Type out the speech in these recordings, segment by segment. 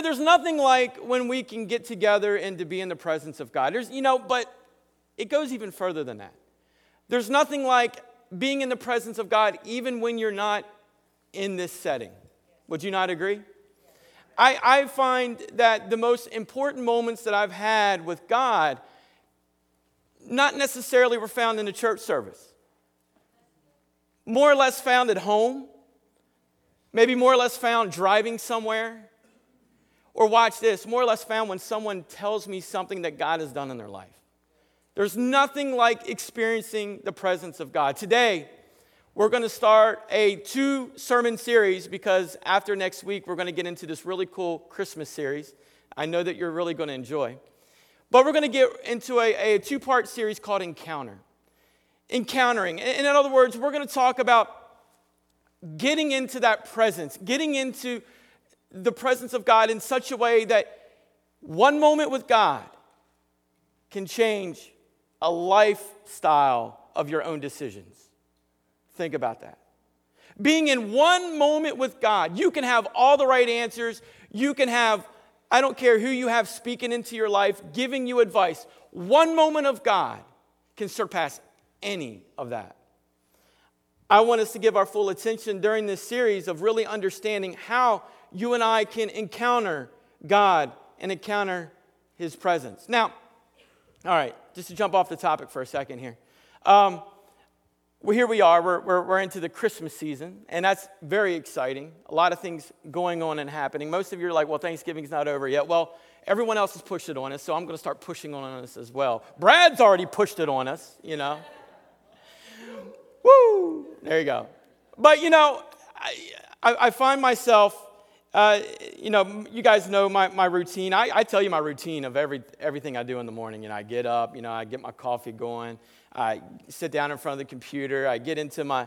know, there's nothing like when we can get together and to be in the presence of God. There's, you know, but it goes even further than that. There's nothing like being in the presence of God even when you're not in this setting. Would you not agree? I, I find that the most important moments that I've had with God not necessarily were found in the church service, more or less found at home, maybe more or less found driving somewhere. Or watch this, more or less found when someone tells me something that God has done in their life. There's nothing like experiencing the presence of God. Today, we're going to start a two sermon series because after next week, we're going to get into this really cool Christmas series. I know that you're really going to enjoy. But we're going to get into a, a two part series called Encounter. Encountering. And in other words, we're going to talk about getting into that presence, getting into the presence of God in such a way that one moment with God can change a lifestyle of your own decisions. Think about that. Being in one moment with God, you can have all the right answers. You can have, I don't care who you have speaking into your life, giving you advice. One moment of God can surpass any of that. I want us to give our full attention during this series of really understanding how you and I can encounter God and encounter His presence. Now, all right, just to jump off the topic for a second here. Um, well, here we are, we're, we're, we're, into the Christmas season, and that's very exciting. A lot of things going on and happening. Most of you are like, well, Thanksgiving's not over yet. Well, everyone else has pushed it on us, so I'm going to start pushing on us as well. Brad's already pushed it on us, you know. Woo! There you go. But, you know, I, I, I find myself uh, you know, you guys know my, my routine. I, I tell you my routine of every, everything I do in the morning. You know, I get up, you know, I get my coffee going, I sit down in front of the computer, I get into my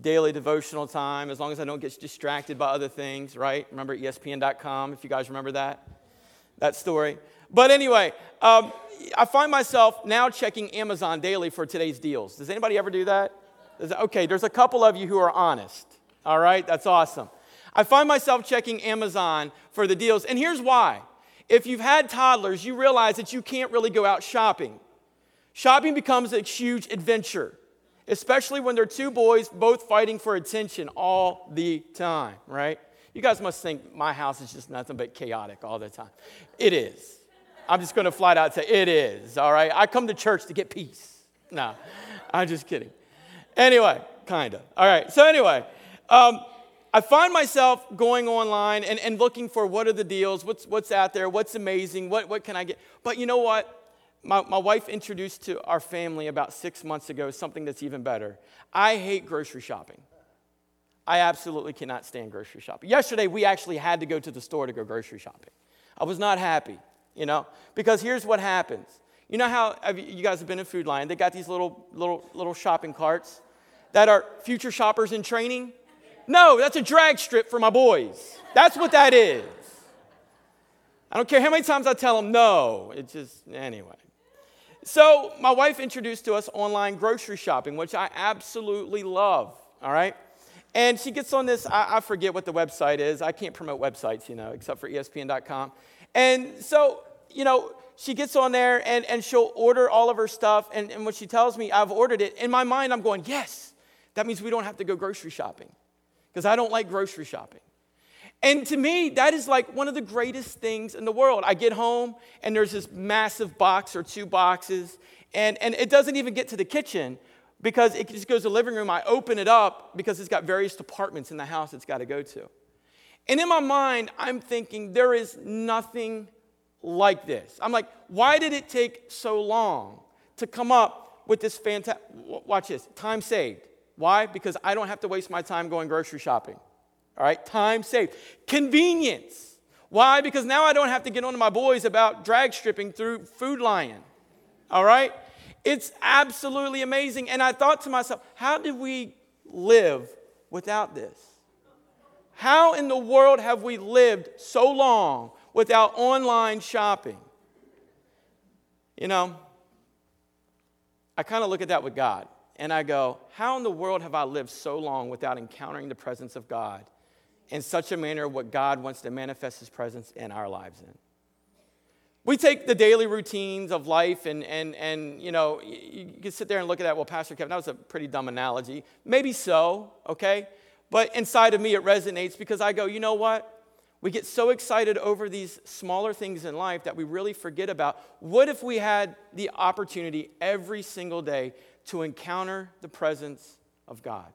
daily devotional time as long as I don't get distracted by other things, right? Remember ESPN.com, if you guys remember that, that story. But anyway, um, I find myself now checking Amazon daily for today's deals. Does anybody ever do that? Okay, there's a couple of you who are honest. All right, that's awesome. I find myself checking Amazon for the deals. And here's why. If you've had toddlers, you realize that you can't really go out shopping. Shopping becomes a huge adventure, especially when they're two boys both fighting for attention all the time, right? You guys must think my house is just nothing but chaotic all the time. It is. I'm just going to flat out and say it is, all right? I come to church to get peace. No, I'm just kidding. Anyway, kind of. All right, so anyway, um, I find myself going online and, and looking for what are the deals, what's, what's out there, what's amazing, what, what can I get. But you know what? My, my wife introduced to our family about six months ago something that's even better. I hate grocery shopping. I absolutely cannot stand grocery shopping. Yesterday, we actually had to go to the store to go grocery shopping. I was not happy, you know, because here's what happens. You know how you guys have been in Food Lion? They got these little, little, little shopping carts that are future shoppers in training. No, that's a drag strip for my boys. That's what that is. I don't care how many times I tell them no. It's just, anyway. So, my wife introduced to us online grocery shopping, which I absolutely love, all right? And she gets on this, I, I forget what the website is. I can't promote websites, you know, except for ESPN.com. And so, you know, she gets on there and, and she'll order all of her stuff. And, and when she tells me I've ordered it, in my mind, I'm going, yes, that means we don't have to go grocery shopping because I don't like grocery shopping. And to me, that is like one of the greatest things in the world. I get home and there's this massive box or two boxes, and, and it doesn't even get to the kitchen because it just goes to the living room. I open it up because it's got various departments in the house it's got to go to. And in my mind, I'm thinking, there is nothing like this. I'm like, why did it take so long to come up with this fantastic, watch this, time saved. Why? Because I don't have to waste my time going grocery shopping. All right, time saved. Convenience. Why? Because now I don't have to get on to my boys about drag stripping through Food Lion. All right? It's absolutely amazing. And I thought to myself, how did we live without this? How in the world have we lived so long without online shopping? You know, I kind of look at that with God and I go, How in the world have I lived so long without encountering the presence of God in such a manner what God wants to manifest his presence in our lives in. We take the daily routines of life and, and, and you know, you, you can sit there and look at that. Well, Pastor Kevin, that was a pretty dumb analogy. Maybe so, okay? But inside of me, it resonates because I go, you know what? We get so excited over these smaller things in life that we really forget about what if we had the opportunity every single day to encounter the presence of God?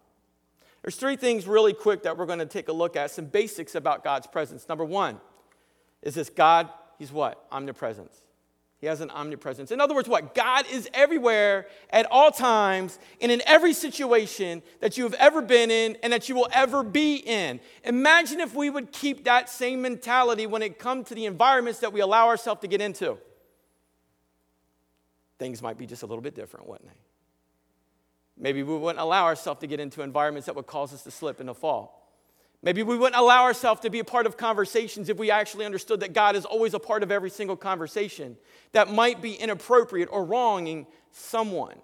There's three things really quick that we're going to take a look at, some basics about God's presence. Number one is this God, He's what? Omnipresence. He has an omnipresence. In other words, what? God is everywhere at all times and in every situation that you have ever been in and that you will ever be in. Imagine if we would keep that same mentality when it comes to the environments that we allow ourselves to get into. Things might be just a little bit different, wouldn't they? Maybe we wouldn't allow ourselves to get into environments that would cause us to slip and to fall. Maybe we wouldn't allow ourselves to be a part of conversations if we actually understood that God is always a part of every single conversation that might be inappropriate or wronging someone.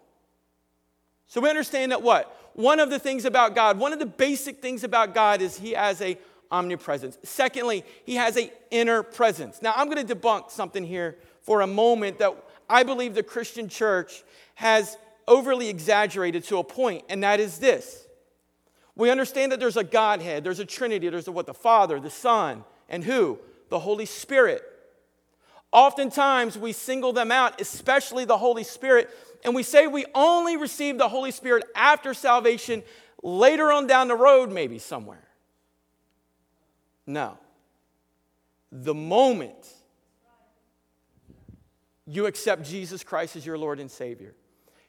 So we understand that what? One of the things about God, one of the basic things about God is he has a omnipresence. Secondly, he has a inner presence. Now I'm going to debunk something here for a moment that I believe the Christian church has overly exaggerated to a point, and that is this we understand that there's a Godhead, there's a Trinity, there's a, what the Father, the Son, and who? The Holy Spirit. Oftentimes we single them out, especially the Holy Spirit, and we say we only receive the Holy Spirit after salvation, later on down the road, maybe somewhere. No. The moment you accept Jesus Christ as your Lord and Savior,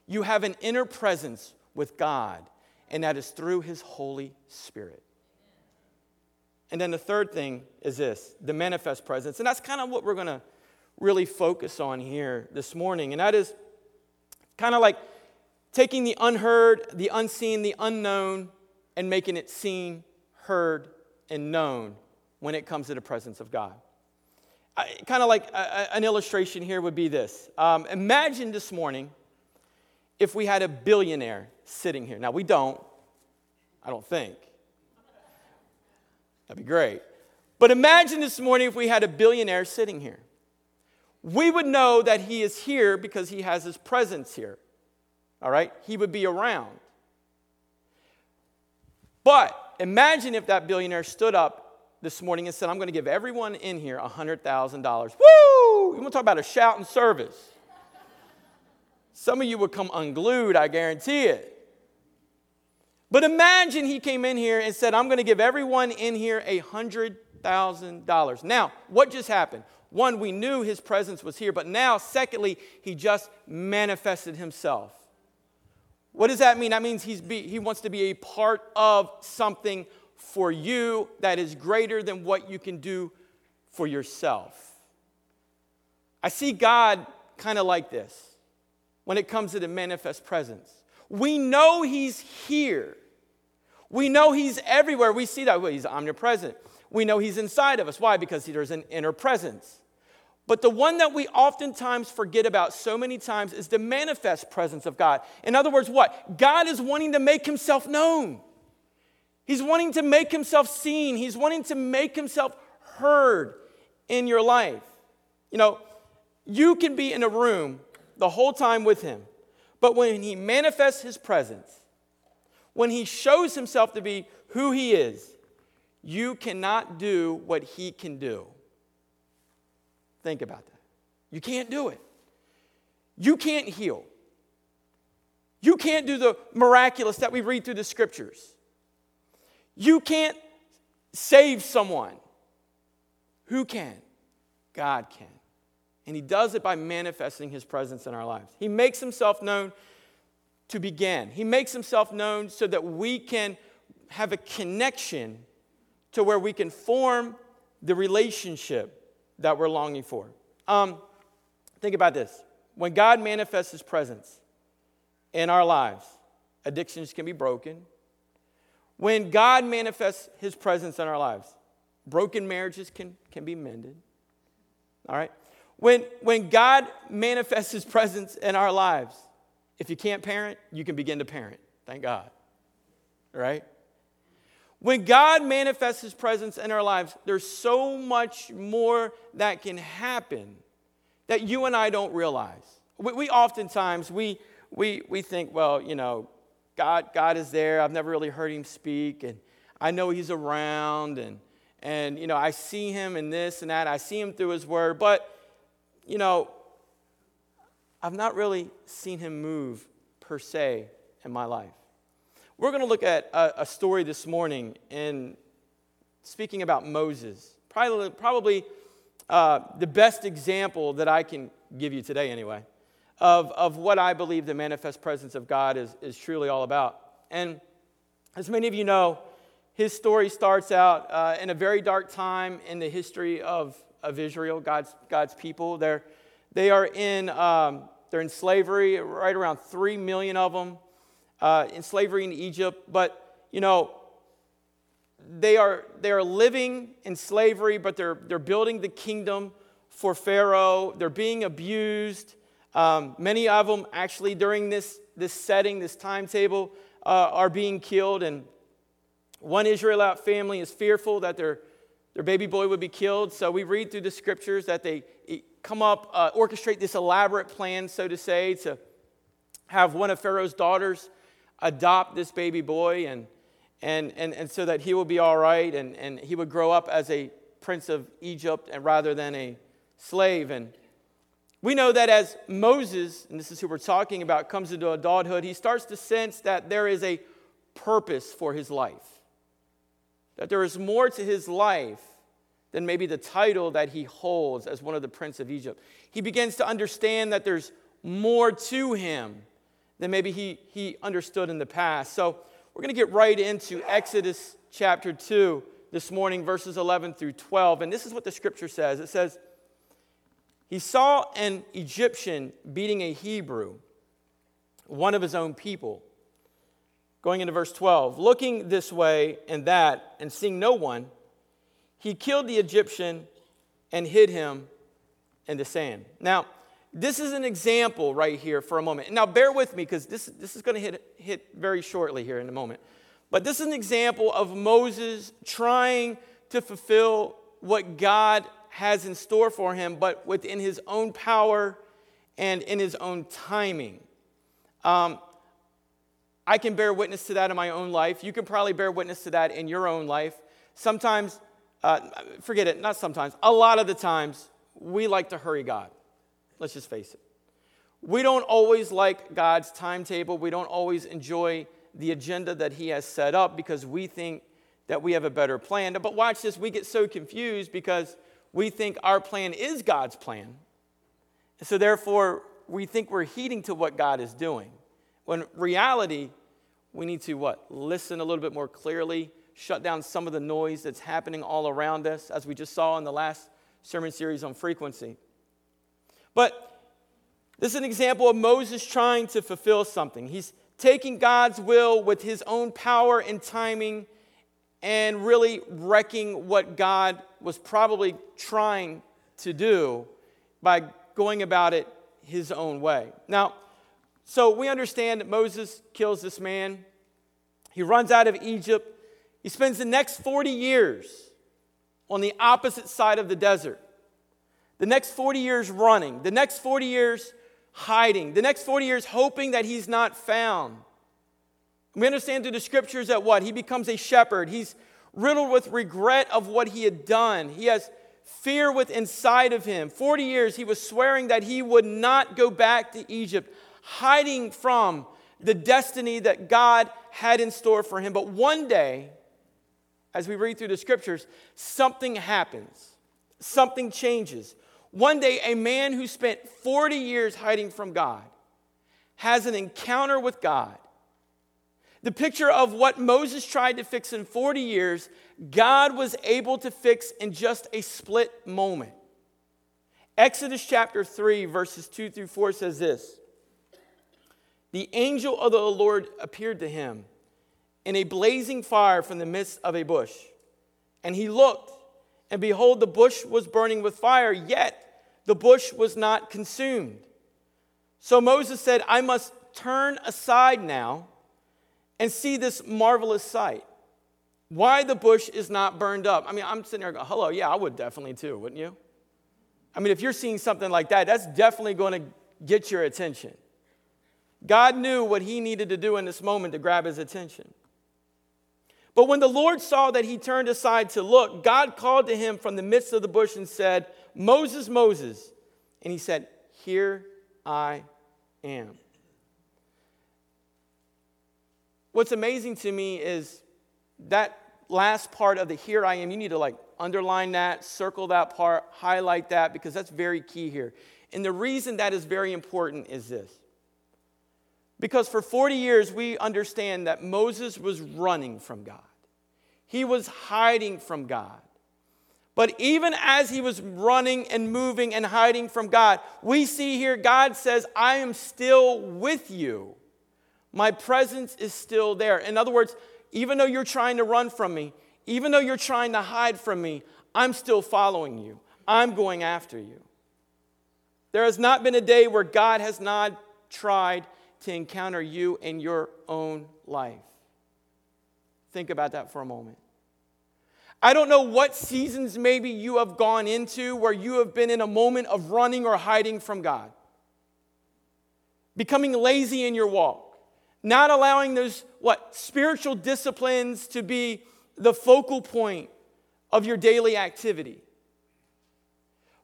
you have an inner presence with God and that is through his Holy Spirit. And then the third thing is this the manifest presence. And that's kind of what we're going to really focus on here this morning. And that is kind of like taking the unheard, the unseen, the unknown, and making it seen, heard, and known when it comes to the presence of God. kind of like a, an illustration here would be this um, Imagine this morning if we had a billionaire sitting here. Now, we don't, I don't think. That'd be great. But imagine this morning if we had a billionaire sitting here. We would know that he is here because he has his presence here. All right? He would be around. But imagine if that billionaire stood up this morning and said, I'm going to give everyone in here $100,000. Woo! You want to talk about a shouting service? Some of you would come unglued, I guarantee it. But imagine he came in here and said, I'm going to give everyone in here a $100,000. Now, what just happened? One, we knew his presence was here, but now, secondly, he just manifested himself. What does that mean? That means he's be, he wants to be a part of something for you that is greater than what you can do for yourself. I see God kind of like this when it comes to the manifest presence. We know He's here. We know He's everywhere. We see that. Well, he's omnipresent. We know He's inside of us. Why? Because there's an inner presence. But the one that we oftentimes forget about so many times is the manifest presence of God. In other words, what? God is wanting to make Himself known. He's wanting to make Himself seen. He's wanting to make Himself heard in your life. You know, you can be in a room the whole time with him. But when he manifests his presence, when he shows himself to be who he is, you cannot do what he can do. Think about that. You can't do it. You can't heal. You can't do the miraculous that we read through the scriptures. You can't save someone. Who can? God can. And he does it by manifesting his presence in our lives. He makes himself known to begin, he makes himself known so that we can have a connection to where we can form the relationship that we're longing for. Um, think about this when God manifests his presence in our lives, addictions can be broken. When God manifests his presence in our lives, broken marriages can, can be mended. All right? When, when God manifests his presence in our lives, if you can't parent, you can begin to parent. Thank God. Right? When God manifests his presence in our lives, there's so much more that can happen that you and I don't realize. We, we oftentimes, we, we, we think, well, you know, God, God is there. I've never really heard him speak, and I know he's around, and, and, you know, I see him in this and that. I see him through his word, but, you know, I've not really seen him move per se in my life. We're going to look at a, a, story this morning in speaking about Moses. Probably, probably uh, the best example that I can give you today, anyway, of, of what I believe the manifest presence of God is, is truly all about. And as many of you know, his story starts out uh, in a very dark time in the history of, of Israel, God's, God's people. They're, they are in um, they're in slavery, right around 3 million of them uh, in slavery in Egypt. But, you know, they are, they are living in slavery, but they're, they're building the kingdom for Pharaoh. They're being abused. Um, many of them, actually, during this, this setting, this timetable, uh, are being killed. And one Israelite family is fearful that their, their baby boy would be killed. So we read through the scriptures that they come up, uh, orchestrate this elaborate plan, so to say, to have one of Pharaoh's daughters adopt this baby boy and, and, and, and so that he will be all right and, and he would grow up as a prince of Egypt and rather than a slave. And we know that as Moses, and this is who we're talking about, comes into adulthood, he starts to sense that there is a purpose for his life, that there is more to his life than maybe the title that he holds as one of the prince of Egypt. He begins to understand that there's more to him than maybe he, he understood in the past. So we're going to get right into Exodus chapter 2 this morning, verses 11 through 12. And this is what the scripture says it says, He saw an Egyptian beating a Hebrew, one of his own people. Going into verse 12, looking this way and that, and seeing no one, he killed the Egyptian and hid him in the sand. Now, this is an example right here for a moment. Now, bear with me because this, this is going to hit, hit very shortly here in a moment. But this is an example of Moses trying to fulfill what God has in store for him, but within his own power and in his own timing. Um, I can bear witness to that in my own life. You can probably bear witness to that in your own life. Sometimes uh, forget it, not sometimes, a lot of the times, we like to hurry God. Let's just face it. We don't always like God's timetable. We don't always enjoy the agenda that He has set up because we think that we have a better plan. But watch this, we get so confused because we think our plan is God's plan. And so therefore, we think we're heeding to what God is doing. When reality, we need to what? Listen a little bit more clearly shut down some of the noise that's happening all around us, as we just saw in the last sermon series on frequency. But this is an example of Moses trying to fulfill something. He's taking God's will with his own power and timing and really wrecking what God was probably trying to do by going about it his own way. Now, so we understand that Moses kills this man. He runs out of Egypt. He spends the next 40 years on the opposite side of the desert. The next 40 years running, the next 40 years hiding, the next 40 years hoping that he's not found. We understand through the scriptures that what? He becomes a shepherd. He's riddled with regret of what he had done. He has fear within inside of him. 40 years he was swearing that he would not go back to Egypt, hiding from the destiny that God had in store for him. But one day, as we read through the scriptures, something happens, something changes. One day, a man who spent 40 years hiding from God has an encounter with God. The picture of what Moses tried to fix in 40 years, God was able to fix in just a split moment. Exodus chapter 3, verses 2 through 4 says this The angel of the Lord appeared to him in a blazing fire from the midst of a bush. And he looked, and behold, the bush was burning with fire, yet the bush was not consumed. So Moses said, I must turn aside now and see this marvelous sight. why the bush is not burned up. I mean, I'm sitting there going, hello, yeah, I would definitely too, wouldn't you? I mean, if you're seeing something like that, that's definitely going to get your attention. God knew what he needed to do in this moment to grab his attention. But when the Lord saw that he turned aside to look, God called to him from the midst of the bush and said, Moses, Moses. And he said, Here I am. What's amazing to me is that last part of the here I am, you need to like underline that, circle that part, highlight that, because that's very key here. And the reason that is very important is this. Because for 40 years, we understand that Moses was running from God, he was hiding from God. But even as he was running and moving and hiding from God, we see here God says, I am still with you. My presence is still there. In other words, even though you're trying to run from me, even though you're trying to hide from me, I'm still following you. I'm going after you. There has not been a day where God has not tried to encounter you in your own life. Think about that for a moment. I don't know what seasons maybe you have gone into where you have been in a moment of running or hiding from God, becoming lazy in your walk, not allowing those what spiritual disciplines to be the focal point of your daily activity.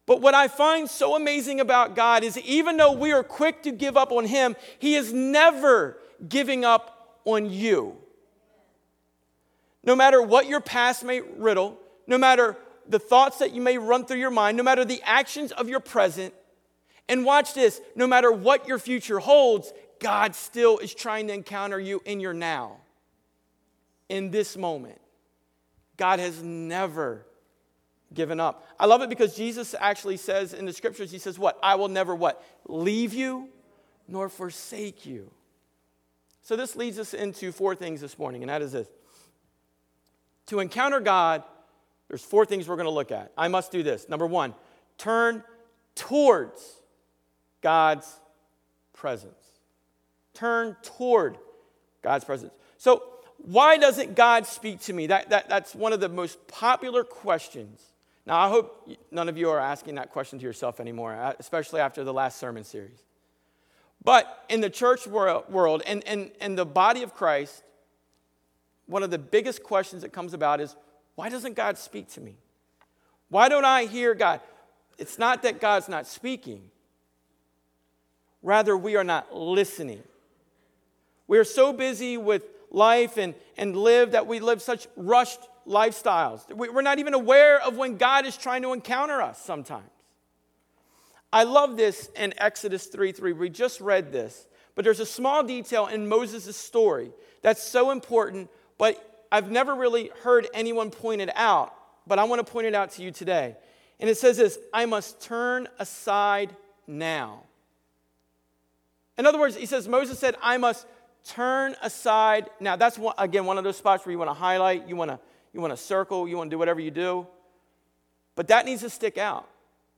But what I find so amazing about God is even though we are quick to give up on Him, He is never giving up on you. No matter what your past may riddle, no matter the thoughts that you may run through your mind, no matter the actions of your present, and watch this no matter what your future holds, God still is trying to encounter you in your now, in this moment. God has never given up. I love it because Jesus actually says in the scriptures, He says, What? I will never what? Leave you nor forsake you. So this leads us into four things this morning, and that is this. To encounter God, there's four things we're going to look at. I must do this. Number one, turn towards God's presence. Turn toward God's presence. So, why doesn't God speak to me? That, that, that's one of the most popular questions. Now, I hope none of you are asking that question to yourself anymore, uh, especially after the last sermon series. But in the church world and, and, and the body of Christ, one of the biggest questions that comes about is why doesn't God speak to me? Why don't I hear God? It's not that God's not speaking, rather, we are not listening. We are so busy with life and, and live that we live such rushed lifestyles. We're not even aware of when God is trying to encounter us sometimes. I love this in Exodus 3 3. We just read this, but there's a small detail in Moses' story that's so important, but I've never really heard anyone point it out, but I want to point it out to you today. And it says this I must turn aside now. In other words, he says, Moses said, I must turn aside. Now, that's one, again one of those spots where you want to highlight, you want to you want to circle, you want to do whatever you do. But that needs to stick out.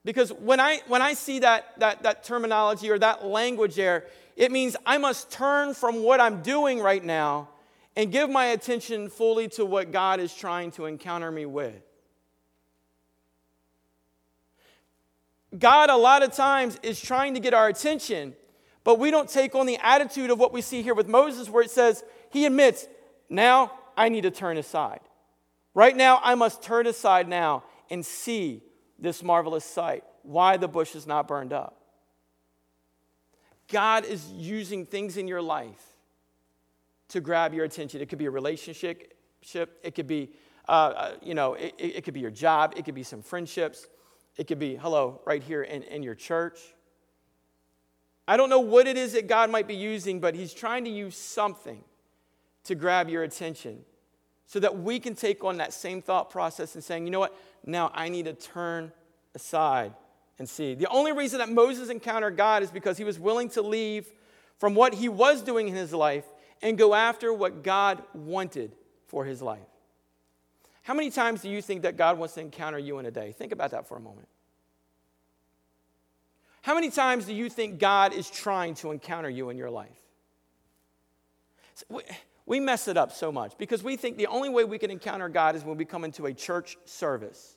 Because when I when I see that that that terminology or that language there, it means I must turn from what I'm doing right now and give my attention fully to what God is trying to encounter me with. God, a lot of times, is trying to get our attention, but we don't take on the attitude of what we see here with Moses, where it says, He admits, now I need to turn aside. Right now, I must turn aside now and see this marvelous sight, why the bush is not burned up. God is using things in your life to grab your attention. It could be a relationship, it could be, uh, uh, you know, it, it could be your job, it could be some friendships, it could be, hello, right here in, in your church. I don't know what it is that God might be using, but He's trying to use something to grab your attention so that we can take on that same thought process and saying, you know what, now I need to turn aside and see. The only reason that Moses encountered God is because he was willing to leave from what he was doing in his life and go after what God wanted for his life. How many times do you think that God wants to encounter you in a day? Think about that for a moment. How many times do you think God is trying to encounter you in your life? We mess it up so much because we think the only way we can encounter God is when we come into a church service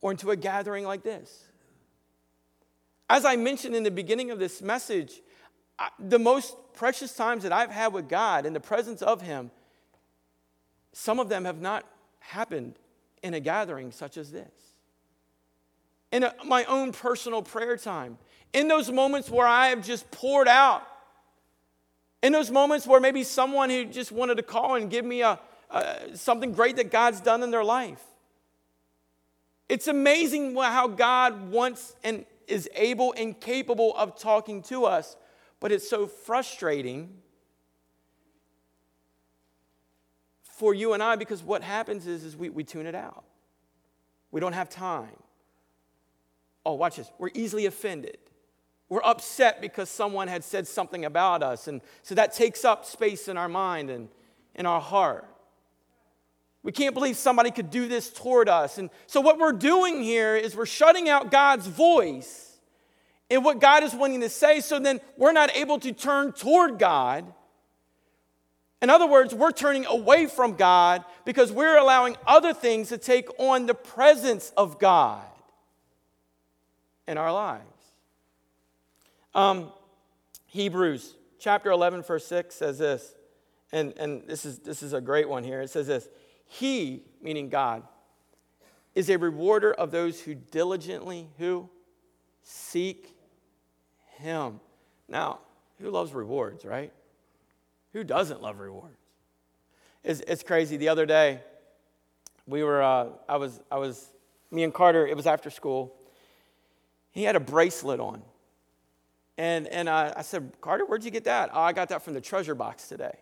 or into a gathering like this. As I mentioned in the beginning of this message, the most precious times that I've had with God in the presence of Him, some of them have not happened in a gathering such as this. In a, my own personal prayer time, in those moments where I have just poured out, in those moments where maybe someone who just wanted to call and give me a, a something great that God's done in their life. It's amazing how God wants and is able and capable of talking to us, but it's so frustrating for you and I because what happens is, is we, we tune it out. We don't have time. Oh, watch this. We're easily offended. We're upset because someone had said something about us. And so that takes up space in our mind and in our heart. We can't believe somebody could do this toward us. And so, what we're doing here is we're shutting out God's voice and what God is wanting to say, so then we're not able to turn toward God. In other words, we're turning away from God because we're allowing other things to take on the presence of God in our lives. Um, Hebrews chapter 11, verse 6 says this, and, and this, is, this is a great one here. It says this He, meaning God, is a rewarder of those who diligently, who? Seek Him. Now, who loves rewards, right? Who doesn't love rewards? It's, it's crazy. The other day, we were, uh, I was, I was, me and Carter, it was after school. He had a bracelet on. And, and I, I said, Carter, where'd you get that? Oh, I got that from the treasure box today.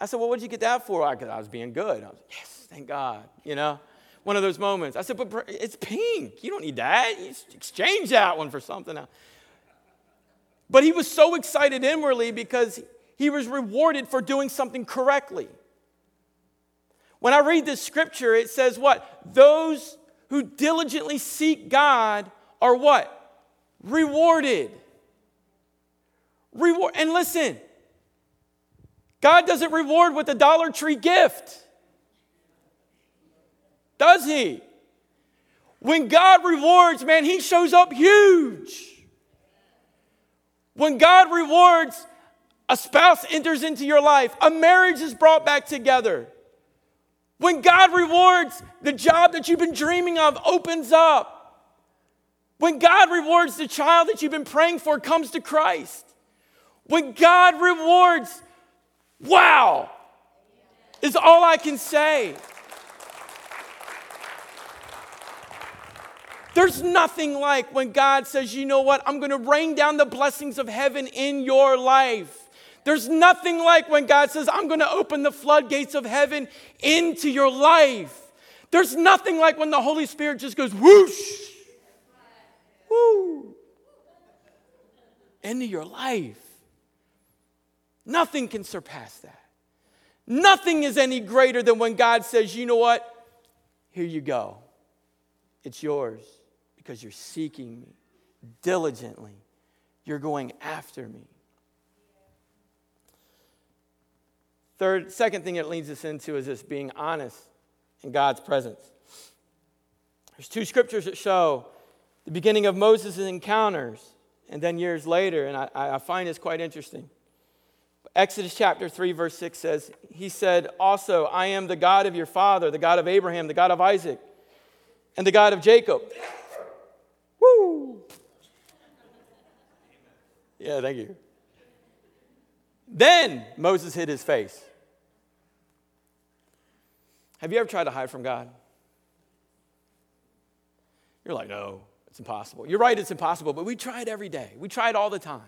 I said, Well, what'd you get that for? I, I was being good. I was Yes, thank God, you know? One of those moments. I said, But it's pink. You don't need that. You exchange that one for something else. But he was so excited inwardly because he was rewarded for doing something correctly. When I read this scripture, it says what? Those who diligently seek God are what? Rewarded. Reward. And listen, God doesn't reward with a Dollar Tree gift. Does He? When God rewards, man, He shows up huge. When God rewards, a spouse enters into your life, a marriage is brought back together. When God rewards, the job that you've been dreaming of opens up. When God rewards, the child that you've been praying for comes to Christ. When God rewards, wow, is all I can say. There's nothing like when God says, you know what, I'm going to rain down the blessings of heaven in your life. There's nothing like when God says, I'm going to open the floodgates of heaven into your life. There's nothing like when the Holy Spirit just goes whoosh, whoo, into your life. Nothing can surpass that. Nothing is any greater than when God says, you know what? Here you go. It's yours because you're seeking me diligently. You're going after me. Third, second thing it leads us into is this being honest in God's presence. There's two scriptures that show the beginning of Moses' encounters and then years later, and I, I find this quite interesting. Exodus chapter 3, verse 6 says, He said, Also, I am the God of your father, the God of Abraham, the God of Isaac, and the God of Jacob. Woo! Yeah, thank you. Then Moses hid his face. Have you ever tried to hide from God? You're like, no, it's impossible. You're right, it's impossible, but we try it every day. We try it all the time.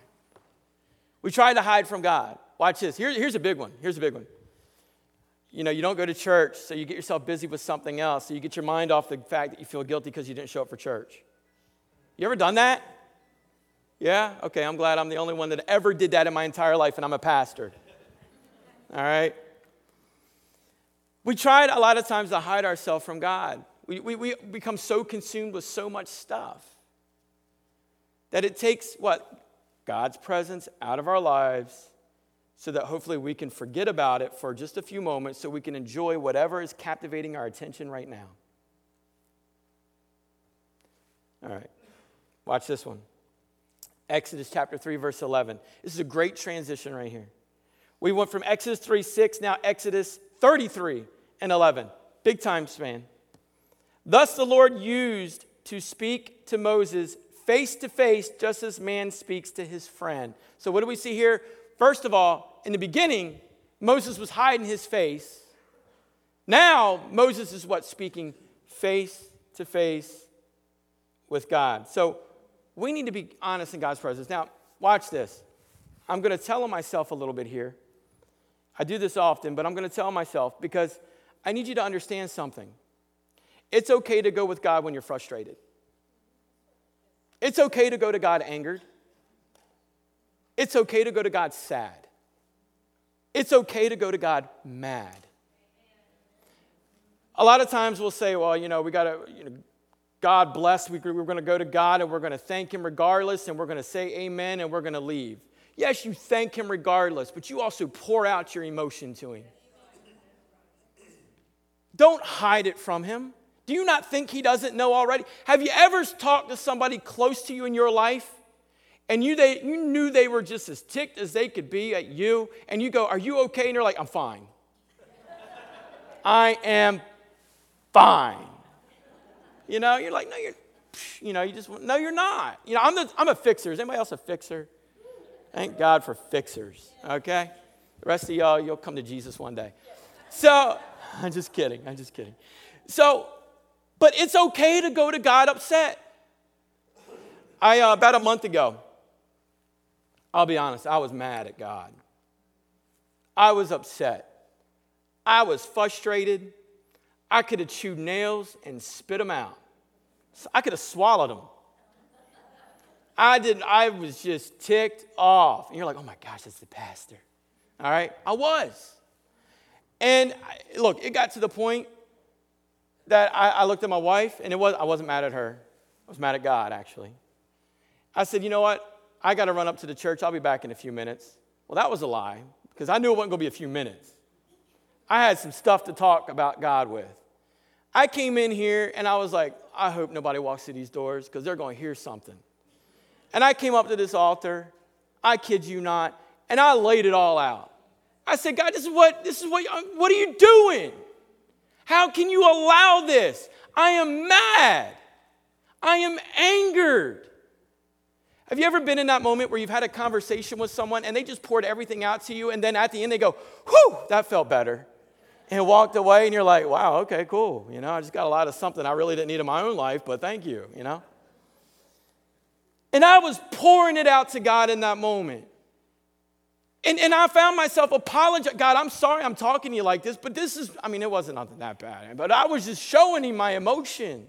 We try to hide from God. Watch this. Here, here's a big one. Here's a big one. You know, you don't go to church, so you get yourself busy with something else. So you get your mind off the fact that you feel guilty because you didn't show up for church. You ever done that? Yeah? Okay, I'm glad I'm the only one that ever did that in my entire life, and I'm a pastor. All right? We tried a lot of times to hide ourselves from God. We, we, we become so consumed with so much stuff that it takes what? God's presence out of our lives so that hopefully we can forget about it for just a few moments so we can enjoy whatever is captivating our attention right now. All right, watch this one. Exodus chapter 3, verse 11. This is a great transition right here. We went from Exodus 3, 6, now Exodus 33 and 11. Big time span. Thus the Lord used to speak to Moses face to face, just as man speaks to his friend. So, what do we see here? First of all, in the beginning, Moses was hiding his face. Now, Moses is what? Speaking face to face with God. So, we need to be honest in God's presence. Now, watch this. I'm going to tell myself a little bit here. I do this often, but I'm going to tell myself because I need you to understand something. It's okay to go with God when you're frustrated. It's okay to go to God angered. It's okay to go to God sad. It's okay to go to God mad. A lot of times we'll say, well, you know, we got to, you know, God bless, we, we're going to go to God and we're going to thank Him regardless, and we're going to say amen and we're going to leave. Yes, you thank Him regardless, but you also pour out your emotion to Him. Don't hide it from Him. Do you not think He doesn't know already? Have you ever talked to somebody close to you in your life and you, they, you knew they were just as ticked as they could be at you, and you go, Are you okay? And they're like, I'm fine. I am fine. You know, you're like, No, you're, you know, you just, no, you're not. You know, I'm, the, I'm a fixer. Is anybody else a fixer? Thank God for fixers, okay? The rest of y'all, you'll come to Jesus one day. So, I'm just kidding. I'm just kidding. So, but it's okay to go to God upset. I, uh, about a month ago, I'll be honest, I was mad at God. I was upset. I was frustrated. I could have chewed nails and spit them out. I could have swallowed them. I didn't, I was just ticked off. And you're like, "Oh my gosh, that's the pastor." All right? I was. And I, look, it got to the point that I, I looked at my wife and it was I wasn't mad at her. I was mad at God actually. I said, "You know what? I got to run up to the church. I'll be back in a few minutes. Well, that was a lie because I knew it wasn't going to be a few minutes. I had some stuff to talk about God with. I came in here and I was like, I hope nobody walks through these doors because they're going to hear something. And I came up to this altar, I kid you not, and I laid it all out. I said, God, this is what, this is what, um, what are you doing? How can you allow this? I am mad. I am angered. Have you ever been in that moment where you've had a conversation with someone and they just poured everything out to you, and then at the end they go, whew, that felt better. And walked away, and you're like, wow, okay, cool. You know, I just got a lot of something I really didn't need in my own life, but thank you, you know? And I was pouring it out to God in that moment. And, and I found myself apologizing. God, I'm sorry I'm talking to you like this, but this is, I mean, it wasn't nothing that bad. But I was just showing him my emotion.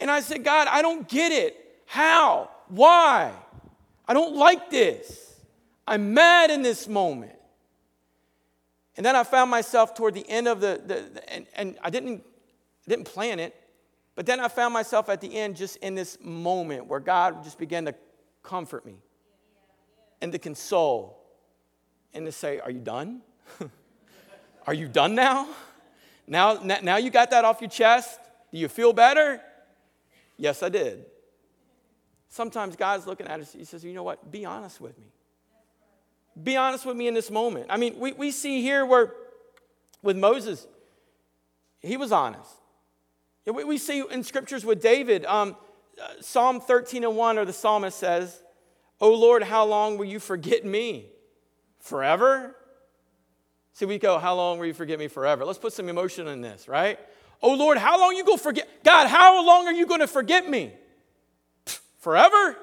And I said, God, I don't get it. How? Why? I don't like this. I'm mad in this moment. And then I found myself toward the end of the, the, the and, and I didn't, didn't plan it, but then I found myself at the end just in this moment where God just began to comfort me and to console and to say, Are you done? Are you done now? now? Now you got that off your chest? Do you feel better? Yes, I did. Sometimes God's looking at us, He says, You know what? Be honest with me. Be honest with me in this moment. I mean, we, we see here where with Moses, he was honest. We, we see in scriptures with David, um, uh, Psalm 13 and 1, or the psalmist says, Oh Lord, how long will you forget me? Forever? See, we go, How long will you forget me forever? Let's put some emotion in this, right? Oh Lord, how long you to forget? God, how long are you going to forget me? Forever?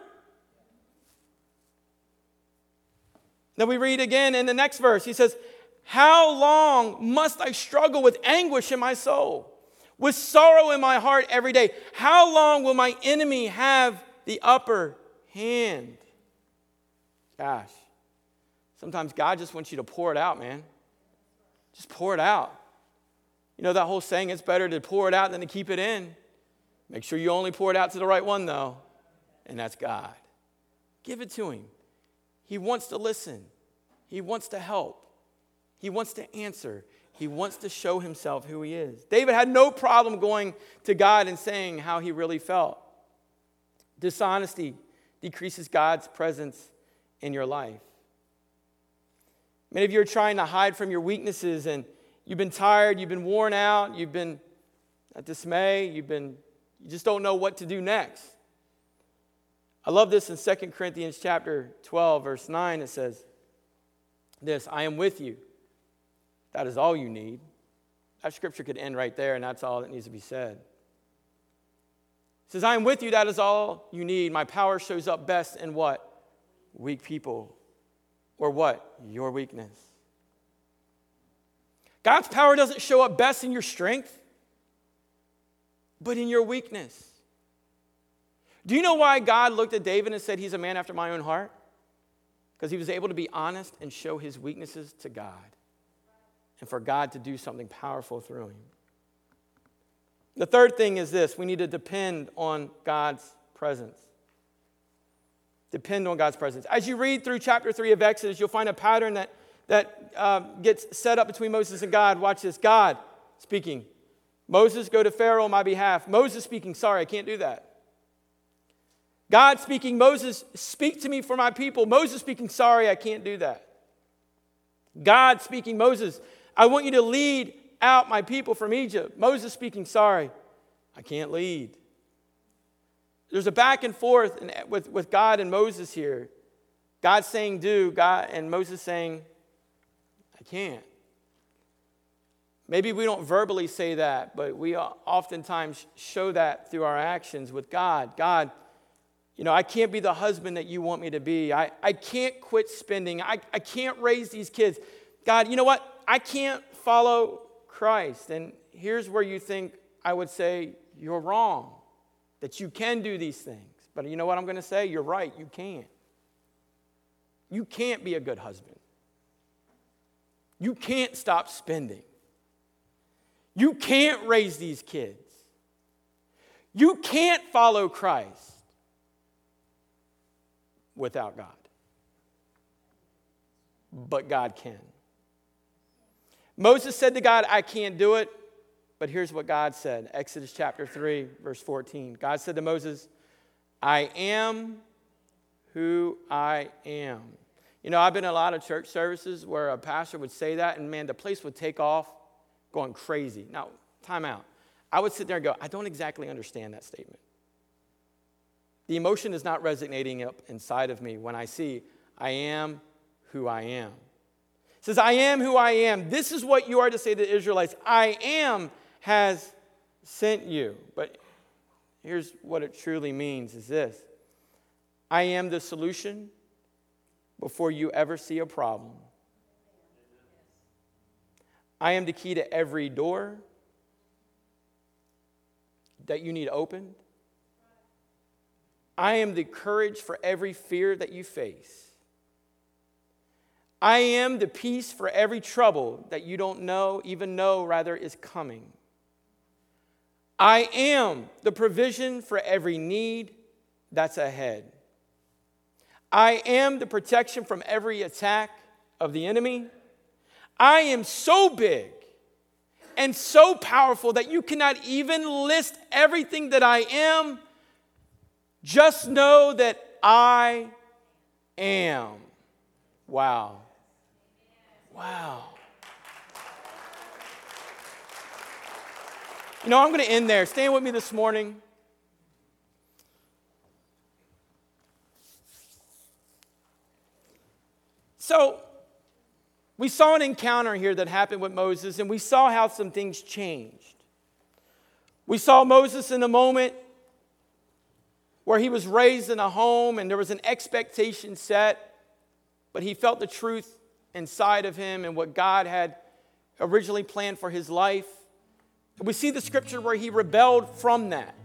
Then we read again in the next verse. He says, How long must I struggle with anguish in my soul, with sorrow in my heart every day? How long will my enemy have the upper hand? Gosh, sometimes God just wants you to pour it out, man. Just pour it out. You know that whole saying, it's better to pour it out than to keep it in. Make sure you only pour it out to the right one, though and that's God. Give it to Him. He wants to listen. He wants to help, He wants to answer, He wants to show Himself who He is. David had no problem going to God and saying how he really felt. Dishonesty decreases God's presence in your life. Many of you are trying to hide from your weaknesses and you've been tired, you've been worn out, you've been at dismay, you've been you just don't know what to do next. I love this in 2 Corinthians chapter 12 verse 9 it says this, I am with you. That is all you need. That scripture could end right there and that's all that needs to be said. It says, I am with you, that is all you need. My power shows up best in what? Weak people. Or what? Your weakness. God's power doesn't show up best in your strength, but in your weakness. Do you know why God looked at David and said, He's a man after my own heart? Because he was able to be honest and show his weaknesses to God, and for God to do something powerful through him. The third thing is this we need to depend on God's presence. Depend on God's presence. As you read through chapter 3 of Exodus, you'll find a pattern that, that uh, gets set up between Moses and God. Watch this God speaking. Moses, go to Pharaoh on my behalf. Moses speaking, sorry, I can't do that. God speaking, Moses, speak to me for my people. Moses speaking, sorry, I can't do that. God speaking, Moses, I want you to lead out my people from Egypt. Moses speaking, Sorry, I can't lead. There's a back and forth with, with God and Moses here. God saying, Do, God, and Moses saying, I can't. Maybe we don't verbally say that, but we oftentimes show that through our actions with God. God, you know, I can't be the husband that you want me to be. I, I can't quit spending. I, I can't raise these kids. God, you know what? I can't follow Christ. And here's where you think I would say you're wrong, that you can do these things. But you know what I'm going to say? You're right, you can't. You can't be a good husband. You can't stop spending. You can't raise these kids. You can't follow Christ without God. But God can. Moses said to God, I can't do it. But here's what God said Exodus chapter 3, verse 14. God said to Moses, I am who I am. You know, I've been in a lot of church services where a pastor would say that, and man, the place would take off going crazy. Now, time out. I would sit there and go, I don't exactly understand that statement. The emotion is not resonating up inside of me when I see I am who I am says, I am who I am. This is what you are to say to the Israelites I am has sent you. But here's what it truly means is this I am the solution before you ever see a problem. I am the key to every door that you need opened. I am the courage for every fear that you face. I am the peace for every trouble that you don't know, even know, rather, is coming. I am the provision for every need that's ahead. I am the protection from every attack of the enemy. I am so big and so powerful that you cannot even list everything that I am. Just know that I am. Wow. Wow. You know, I'm going to end there. Stand with me this morning. So, we saw an encounter here that happened with Moses, and we saw how some things changed. We saw Moses in a moment where he was raised in a home and there was an expectation set, but he felt the truth inside of him and what God had originally planned for his life. We see the scripture where he rebelled from that,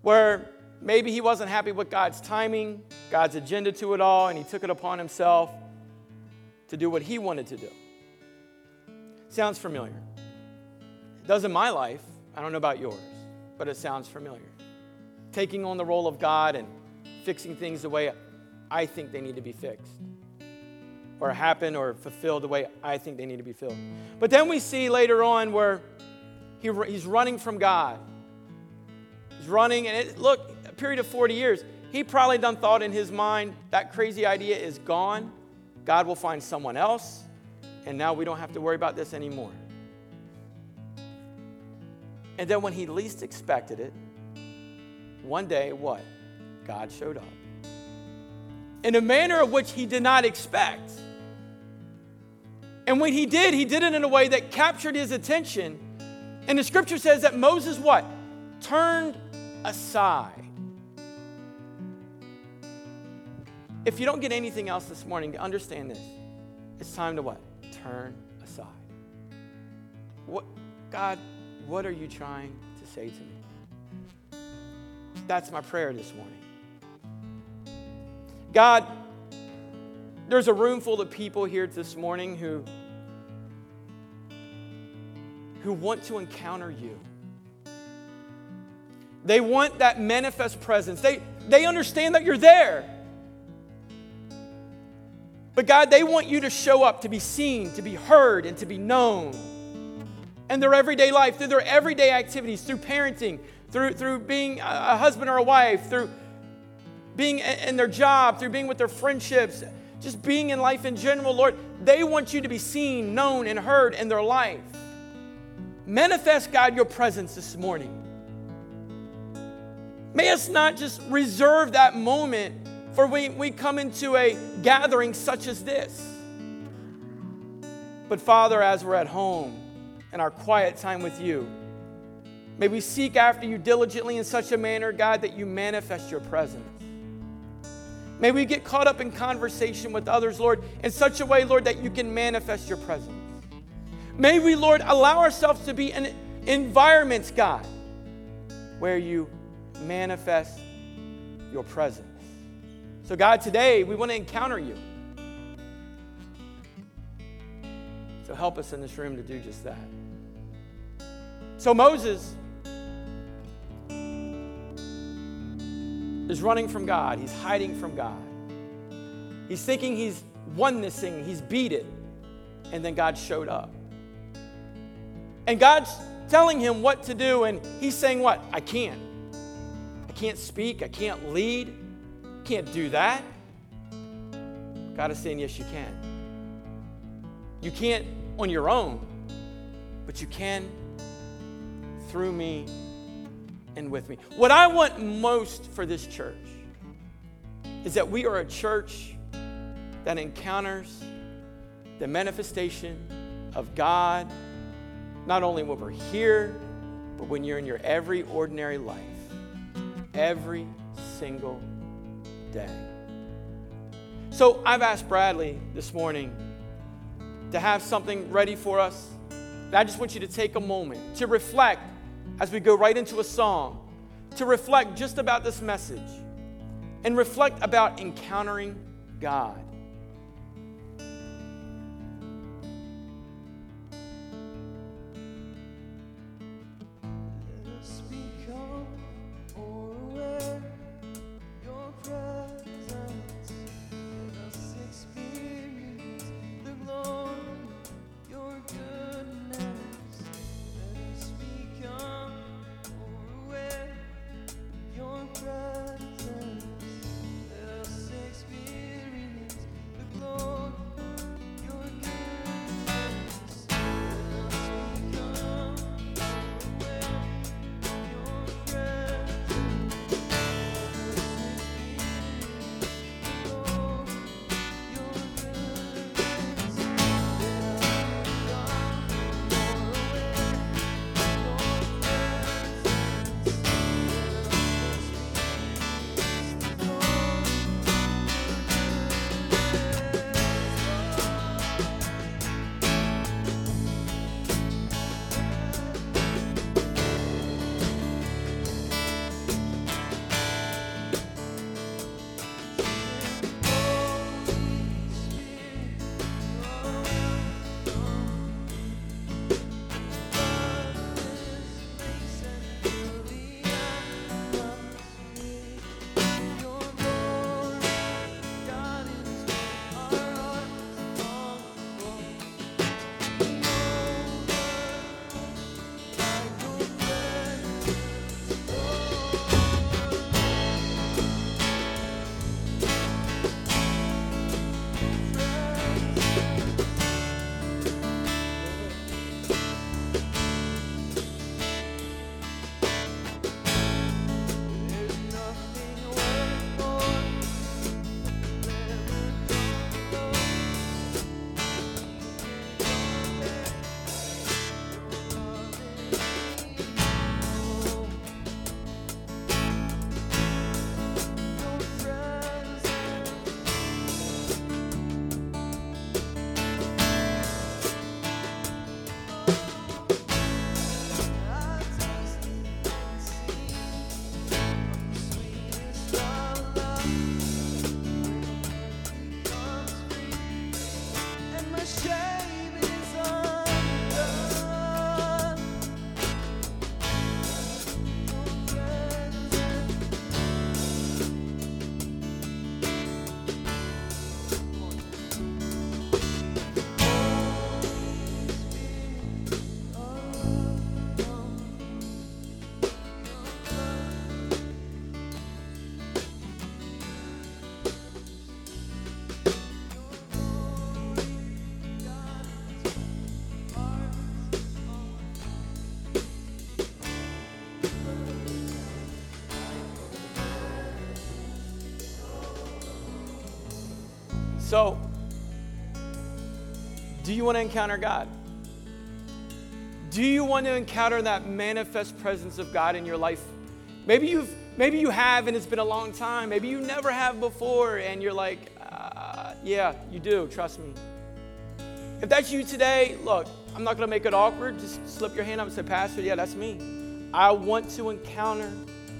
where maybe he wasn't happy with God's timing, God's agenda to it all, and he took it upon himself to do what he wanted to do. Sounds familiar. It does in my life. I don't know about yours, but it sounds familiar. Taking on the role of God and fixing things the way I think they need to be fixed. or happen or fulfilled the way I think they need to be filled. But then we see later on where he, he's running from God. He's running, and it, look, a period of 40 years. He probably done thought in his mind that crazy idea is gone. God will find someone else, and now we don't have to worry about this anymore. And then when he least expected it, one day, what? God showed up. In a manner of which he did not expect. And when he did, he did it in a way that captured his attention. And the scripture says that Moses what? Turned aside. If you don't get anything else this morning, to understand this. It's time to what? Turn aside. What God, what are you trying to say to me? That's my prayer this morning. God, there's a room full of people here this morning who, who want to encounter you. They want that manifest presence. They, they understand that you're there. But God, they want you to show up, to be seen, to be heard, and to be known. And their everyday life, through their everyday activities, through parenting, through, through being a husband or a wife, through being in their job, through being with their friendships, just being in life in general, Lord, they want you to be seen, known, and heard in their life. Manifest, God, your presence this morning. May us not just reserve that moment for when we come into a gathering such as this. But Father, as we're at home in our quiet time with you, may we seek after you diligently in such a manner, God, that you manifest your presence. May we get caught up in conversation with others, Lord, in such a way, Lord, that you can manifest your presence. May we, Lord, allow ourselves to be in environments, God, where you manifest your presence. So, God, today we want to encounter you. So, help us in this room to do just that. So, Moses is running from God, he's hiding from God. He's thinking he's won this thing, he's beat it. And then God showed up. And God's telling him what to do, and he's saying, What? I can't. I can't speak, I can't lead, can't do that. God is saying, Yes, you can. You can't on your own, but you can through me and with me. What I want most for this church is that we are a church that encounters the manifestation of God, not only when we're here, but when you're in your every ordinary life, every single day. So I've asked Bradley this morning to have something ready for us. And I just want you to take a moment to reflect as we go right into a song to reflect just about this message and reflect about encountering God. So, do you want to encounter God? Do you want to encounter that manifest presence of God in your life? Maybe you've maybe you have and it's been a long time. Maybe you never have before and you're like, uh, yeah, you do, trust me. If that's you today, look, I'm not going to make it awkward. Just slip your hand up and say, Pastor, yeah, that's me. I want to encounter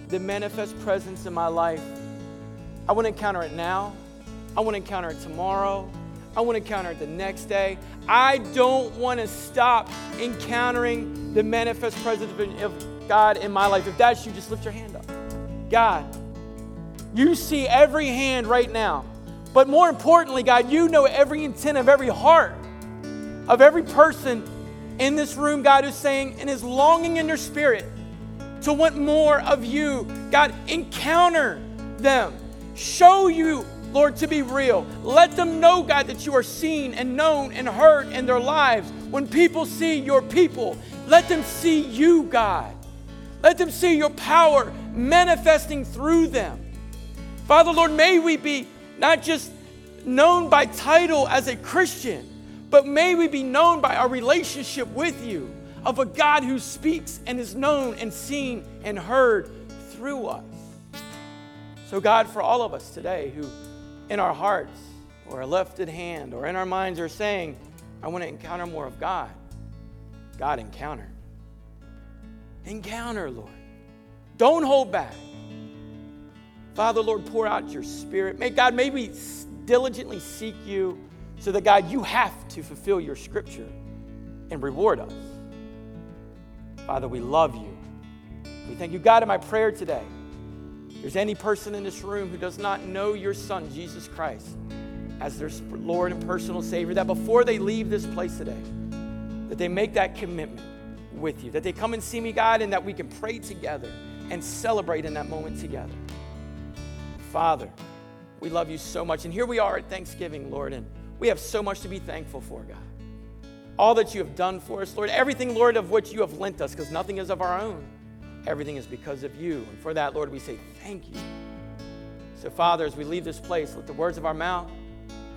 the manifest presence in my life. I want to encounter it now. I want to encounter it tomorrow. I want to encounter it the next day. I don't want to stop encountering the manifest presence of God in my life. If that's you, just lift your hand up. God, you see every hand right now. But more importantly, God, you know every intent of every heart of every person in this room, God, is saying and is longing in their spirit to want more of you. God, encounter them. Show you Lord, to be real. Let them know, God, that you are seen and known and heard in their lives. When people see your people, let them see you, God. Let them see your power manifesting through them. Father, Lord, may we be not just known by title as a Christian, but may we be known by our relationship with you of a God who speaks and is known and seen and heard through us. So, God, for all of us today who in our hearts or a lifted hand or in our minds are saying, I want to encounter more of God. God, encounter. Encounter, Lord. Don't hold back. Father, Lord, pour out your spirit. May God, may we diligently seek you so that, God, you have to fulfill your scripture and reward us. Father, we love you. We thank you, God, in my prayer today there's any person in this room who does not know your Son, Jesus Christ, as their Lord and personal Savior, that before they leave this place today, that they make that commitment with you, that they come and see me, God, and that we can pray together and celebrate in that moment together. Father, we love you so much. And here we are at Thanksgiving, Lord, and we have so much to be thankful for, God. All that you have done for us, Lord, everything, Lord, of which you have lent us, because nothing is of our own. Everything is because of you. And for that, Lord, we say thank you. So, Father, as we leave this place, let the words of our mouth,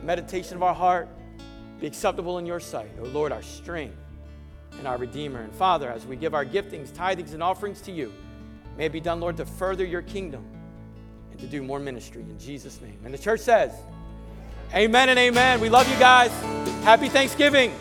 meditation of our heart be acceptable in your sight. O Lord, our strength and our Redeemer. And Father, as we give our giftings, tithings, and offerings to you, may it be done, Lord, to further your kingdom and to do more ministry in Jesus' name. And the church says, Amen and amen. We love you guys. Happy Thanksgiving.